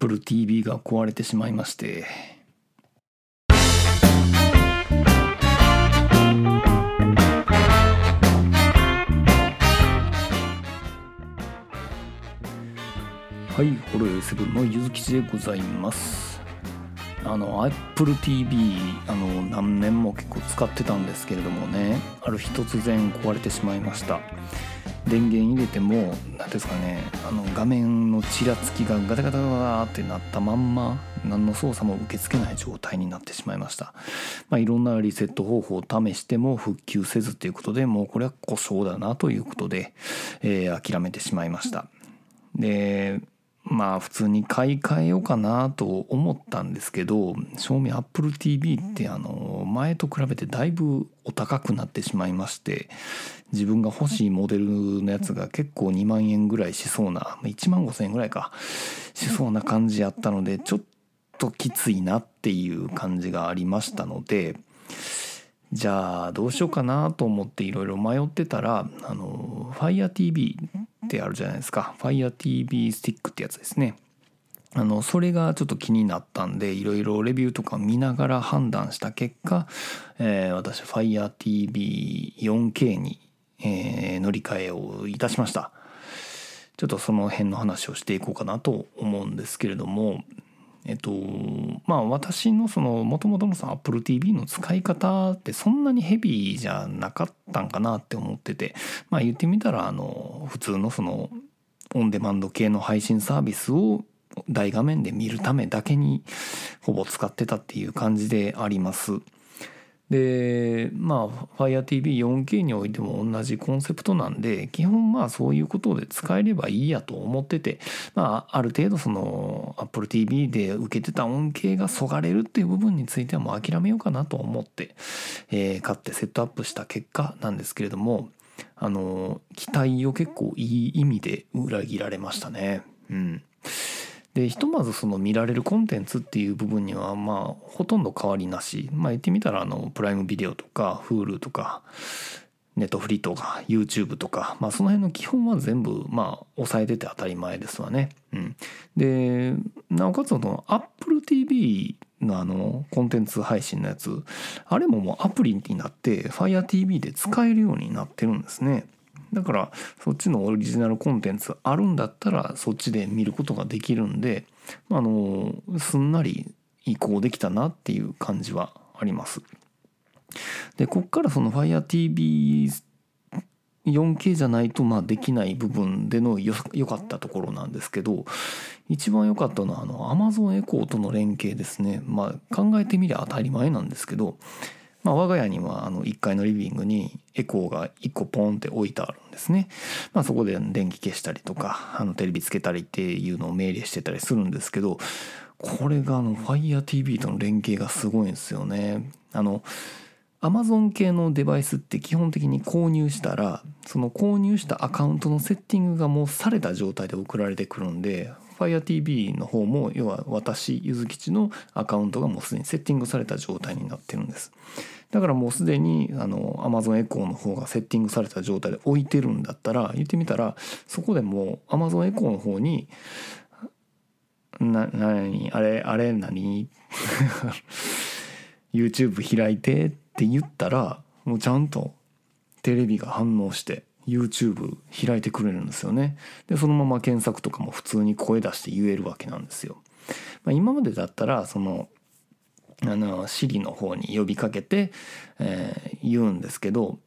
Apple TV が壊れてしまいまして。はいホロヨイセブンのゆずきちでございます。あの Apple TV あの何年も結構使ってたんですけれどもねある日突然壊れてしまいました。電源入れても何ですかねあの画面のちらつきがガタガタガタってなったまんま何の操作も受け付けない状態になってしまいました、まあ、いろんなリセット方法を試しても復旧せずということでもうこれは故障だなということで、えー、諦めてしまいました。でまあ普通に買い替えようかなと思ったんですけど正味 Apple TV ってあの前と比べてだいぶお高くなってしまいまして自分が欲しいモデルのやつが結構2万円ぐらいしそうな1万5千円ぐらいかしそうな感じやったのでちょっときついなっていう感じがありましたのでじゃあどうしようかなと思っていろいろ迷ってたらあの FireTV ってあるじゃないですか。FireTV スティックってやつですね。あのそれがちょっと気になったんでいろいろレビューとか見ながら判断した結果、えー、私 FireTV4K に、えー、乗り換えをいたしました。ちょっとその辺の話をしていこうかなと思うんですけれどもえっとまあ私のそのもともとのさ Apple TV の使い方ってそんなにヘビーじゃなかったんかなって思っててまあ言ってみたらあの普通のそのオンデマンド系の配信サービスを大画面で見るためだけにほぼ使ってたっていう感じであります。でまあ FireTV4K においても同じコンセプトなんで基本まあそういうことで使えればいいやと思っててまあある程度その AppleTV で受けてた恩恵がそがれるっていう部分についてはもう諦めようかなと思って、えー、買ってセットアップした結果なんですけれどもあの期待を結構いい意味で裏切られましたね。うんでひとまずその見られるコンテンツっていう部分にはまあほとんど変わりなし、まあ、言ってみたらあのプライムビデオとか Hulu とかネットフリとか YouTube とか、まあ、その辺の基本は全部まあ抑えてて当たり前ですわね。うん、でなおかつその AppleTV のあのコンテンツ配信のやつあれももうアプリになって FireTV で使えるようになってるんですね。だからそっちのオリジナルコンテンツあるんだったらそっちで見ることができるんであのすんなり移行できたなっていう感じはあります。でこっからその FireTV 4K じゃないとまあできない部分での良かったところなんですけど一番良かったのはあの Amazon エコーとの連携ですねまあ考えてみりゃ当たり前なんですけどまあ、我が家にはあの1階のリビングにエコーが1個ポンって置いてあるんですね。まあ、そこで電気消したりとかあのテレビつけたりっていうのを命令してたりするんですけどこれがあの FireTV との連携がすごいんですよね。あの Amazon 系のデバイスって基本的に購入したらその購入したアカウントのセッティングがもうされた状態で送られてくるんで FireTV の方も要は私ゆずきちのアカウントがもうすでにセッティングされた状態になってるんです。だからもうすでにあの Amazon エコーの方がセッティングされた状態で置いてるんだったら言ってみたらそこでもう Amazon エコーの方にな何あれあれ何？YouTube 開いてって言ったらもうちゃんとテレビが反応して YouTube 開いてくれるんですよね。でそのまま検索とかも普通に声出して言えるわけなんですよ、まあ、今までだったらそのあの Siri の方に呼びかけて、えー、言うんですけど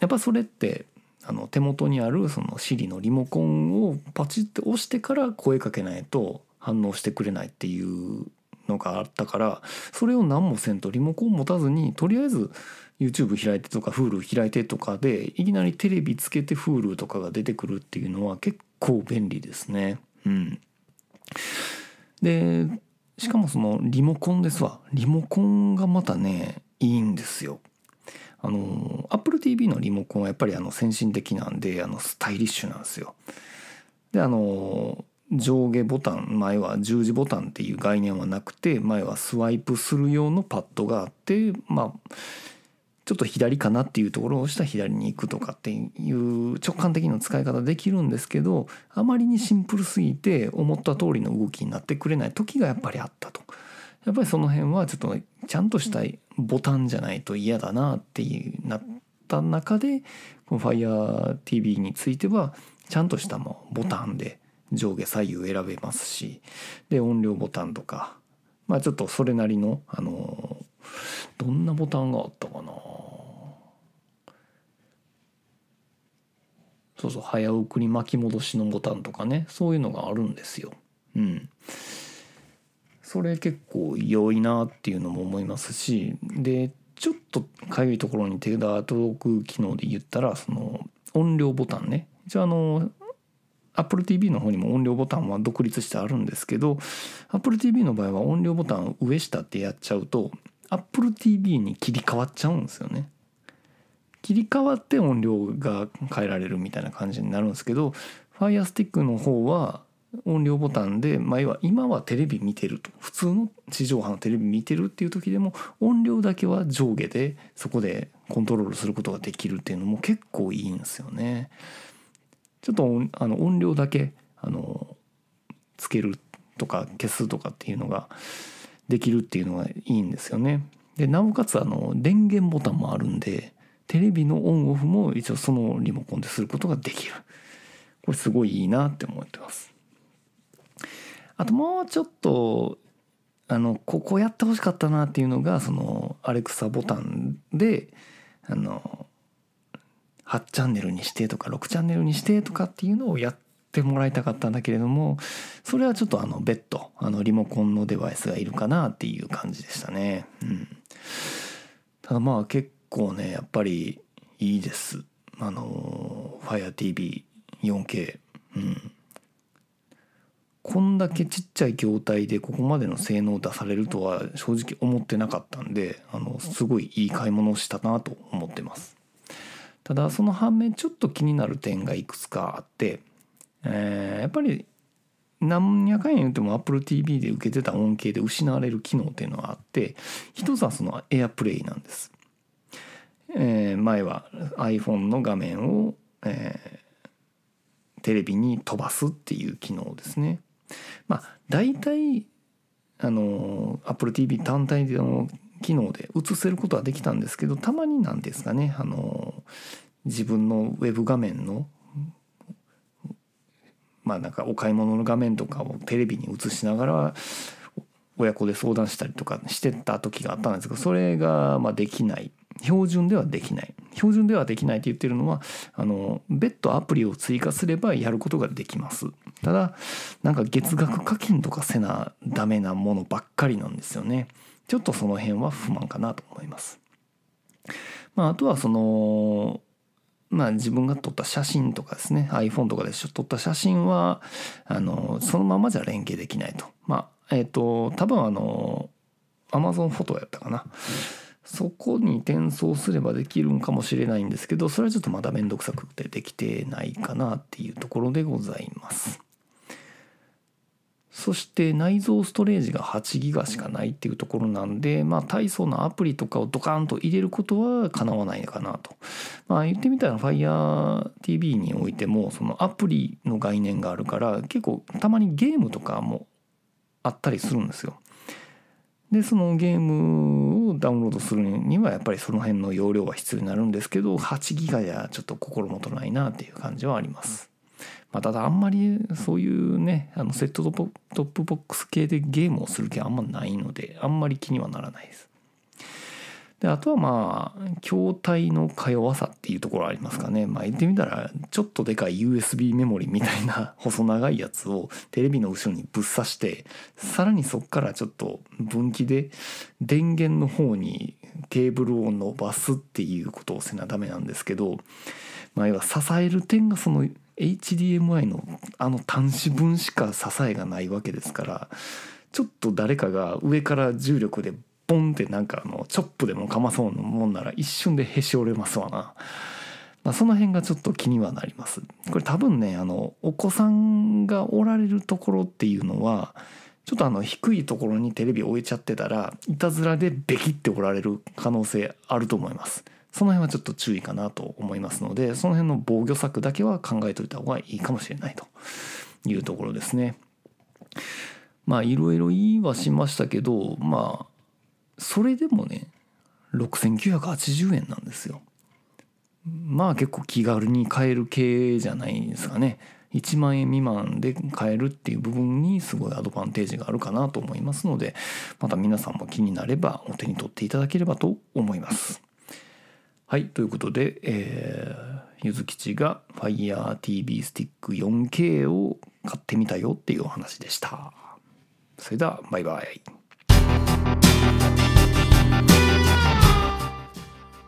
やっぱそれってあの手元にあるその Siri のリモコンをパチッて押してから声かけないと反応してくれないっていうのがあったからそれを何もせんとリモコン持たずにとりあえず YouTube 開いてとか Hulu 開いてとかでいきなりテレビつけて Hulu とかが出てくるっていうのは結構便利ですね。うん、でしかもそのリモコンですわリモコンがまたねいいんですよ。あの Apple TV のリモコンはやっぱりあの先進的なんであのスタイリッシュなんですよ。であの上下ボタン前は十字ボタンっていう概念はなくて前はスワイプする用のパッドがあってまあちょっと左かなっていうところを押したら左に行くとかっていう直感的な使い方できるんですけどあまりにシンプルすぎて思った通りの動きになってくれない時がやっぱりあったと。やっぱりその辺はちょっとちゃんとしたボタンじゃないと嫌だなっていうなった中でこの FireTV についてはちゃんとしたもボタンで上下左右選べますしで音量ボタンとかまあちょっとそれなりのあのどんなボタンがあったかなそうそう早送り巻き戻しのボタンとかねそういうのがあるんですよ。うん。それ結構良いなっていうのも思いますしでちょっとかゆいところに手が届く機能で言ったらその音量ボタンね一応あの Apple TV の方にも音量ボタンは独立してあるんですけど Apple TV の場合は音量ボタンを上下ってやっちゃうと Apple TV に切り替わっちゃうんですよね。切り替わって音量が変えられるみたいな感じになるんですけど Fire Stick の方は音量ボタンで、まあ、要は今はテレビ見てると普通の地上波のテレビ見てるっていう時でも音量だけは上下でそこでコントロールすることができるっていうのも結構いいんですよね。ちょっとあの音量だけあのつけるとか消すとかっていうのができるっていうのがいいんですよね。でなおかつあの電源ボタンもあるんでテレビのオンオフも一応そのリモコンですることができる。これすごいいいなって思ってます。あともうちょっとあのここやってほしかったなっていうのがそのアレクサボタンであの8チャンネルにしてとか6チャンネルにしてとかっていうのをやってもらいたかったんだけれどもそれはちょっとあの別途あのリモコンのデバイスがいるかなっていう感じでしたね。うん、ただまあ結構ねやっぱりいいです。あの FireTV4K、うん、こんだけちっちゃい筐体でここまでの性能を出されるとは正直思ってなかったんであのすごいいい買い物をしたなと思ってますただその反面ちょっと気になる点がいくつかあって、えー、やっぱり何やかんや言っても AppleTV で受けてた恩恵で失われる機能っていうのがあって一つはその AirPlay なんです、えー、前は iPhone の画面を、えー、テレビに飛ばすっていう機能ですね。まあ大体あの Apple TV 単体での機能で映せることはできたんですけどたまになんですかね。あの自分のウェブ画面のまあなんかお買い物の画面とかをテレビに映しながら親子で相談したりとかしてた時があったんですけどそれがまあできない。標準ではできない。標準ではできないって言ってるのはあの別途アプリを追加すればやることができます。ただなんか月額課金とかせなダメなものばっかりなんですよね。ちょっとその辺は不満かなと思います。まああとはそのまあ自分が撮った写真とかですね。iPhone とかで撮った写真はあのそのままじゃ連携できないと。まあえっ、ー、と多分あの Amazon フォトやったかな、そこに転送すればできるんかもしれないんですけどそれはちょっとまだ面倒くさくてできてないかなっていうところでございます。そして内蔵ストレージが8ギガしかないっていうところなんでまあ大層なアプリとかをドカンと入れることはかなわないかなとまあ言ってみたら FireTV においてもそのアプリの概念があるから結構たまにゲームとかもあったりするんですよでそのゲームをダウンロードするにはやっぱりその辺の容量が必要になるんですけど8ギガじゃちょっと心もとないなっていう感じはあります。まあ、ただあんまりそういうねあのセットトップボックス系でゲームをする気はあんまないのであんまり気にはならないです。であとはまあ筐体のか弱さっていうところありますかねまあ言ってみたらちょっとでかい USB メモリみたいな 細長いやつをテレビの後ろにぶっ刺してさらにそっからちょっと分岐で電源の方にケーブルを伸ばすっていうことをせなダメなんですけどまあ要は支える点がその HDMI のあの端子分しか支えがないわけですからちょっと誰かが上から重力でポンってなんかあのチョップでもかまそうなもんなら一瞬でへし折れますわな。まあ、その辺がちょっと気にはなります。これ多分ねあのお子さんがおられるところっていうのはちょっとあの低いところにテレビ置いちゃってたらいたずらでベキっておられる可能性あると思います。その辺はちょっと注意かなと思いますのでその辺の防御策だけは考えておいた方がいいかもしれないというところですね。まあいろいろ言いはしましたけどまあそれでもね6980円なんですよ。まあ結構気軽に買える系じゃないですかね。1万円未満で買えるっていう部分にすごいアドバンテージがあるかなと思いますのでまた皆さんも気になればお手に取っていただければと思います。はいということで、えー、ゆずきちが FireTV スティック 4K を買ってみたよっていうお話でした。それではバイバイ。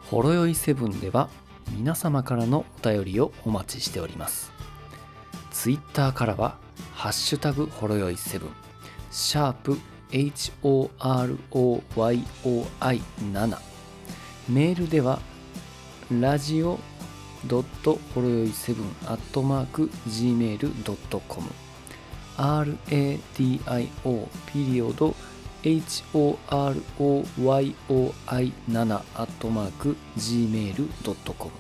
ほろよいセブンでは皆様からのお便りをお待ちしております。ツイッターからは、ハッシュタグほろよい7、シャープ HOROYOI7、メールでは、ラジオドットほろよい7アットマーク gmail.com radio ピリオド horoyoi7 アットマーク gmail.com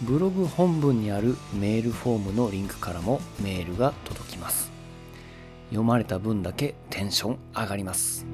ブログ本文にあるメールフォームのリンクからもメールが届きます。読まれた分だけテンション上がります。